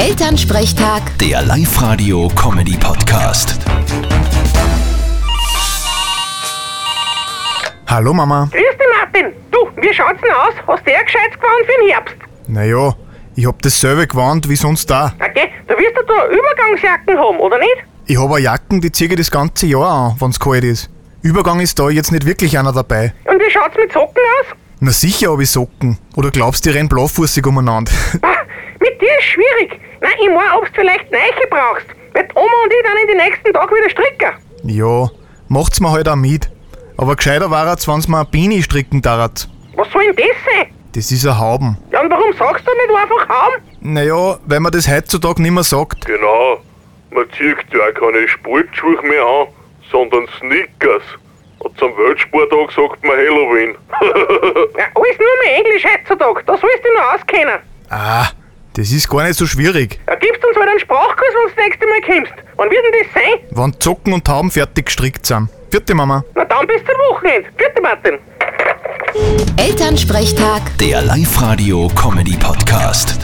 Elternsprechtag, Der Live-Radio-Comedy-Podcast. Hallo Mama. Grüß dich, Martin. Du, wie schaut's denn aus? Hast du ja gescheit gewonnen für den Herbst? Naja, ich hab dasselbe gewandt wie sonst da. Okay, da wirst du da Übergangsjacken haben, oder nicht? Ich hab eine Jacken, die zieh ich das ganze Jahr an, wenn's kalt ist. Übergang ist da jetzt nicht wirklich einer dabei. Und wie schaut's mit Socken aus? Na sicher hab ich Socken. Oder glaubst du, ich renn blaufußig umeinander? Bah, mit dir ist schwierig. Ich mein, ob's vielleicht Neiche brauchst. Weil die Oma und ich dann in den nächsten Tag wieder stricken. ja, macht's mir halt auch mit. Aber gescheiter war's, wenn's mir eine Beanie stricken darf. Was soll denn das sein? Das ist ein Hauben. Ja, und warum sagst du nicht einfach haben? Naja, weil man das heutzutage nimmer sagt. Genau. Man zieht ja keine Sportschuhe mehr an, sondern Sneakers. Und zum Weltsporttag sagt man Halloween. Ja, alles nur mehr Englisch heutzutage. Da sollst du dich noch auskennen. Ah, das ist gar nicht so schwierig. Ja, gibst uns halt einen Sprachkurs, wenn du das nächste Mal kommst. Wann wird denn das sein? Wenn Zocken und Tauben fertig gestrickt sind. Vierte Mama. Na dann bis zum Wochenende. Vierte Martin. Elternsprechtag. Der Live-Radio-Comedy-Podcast.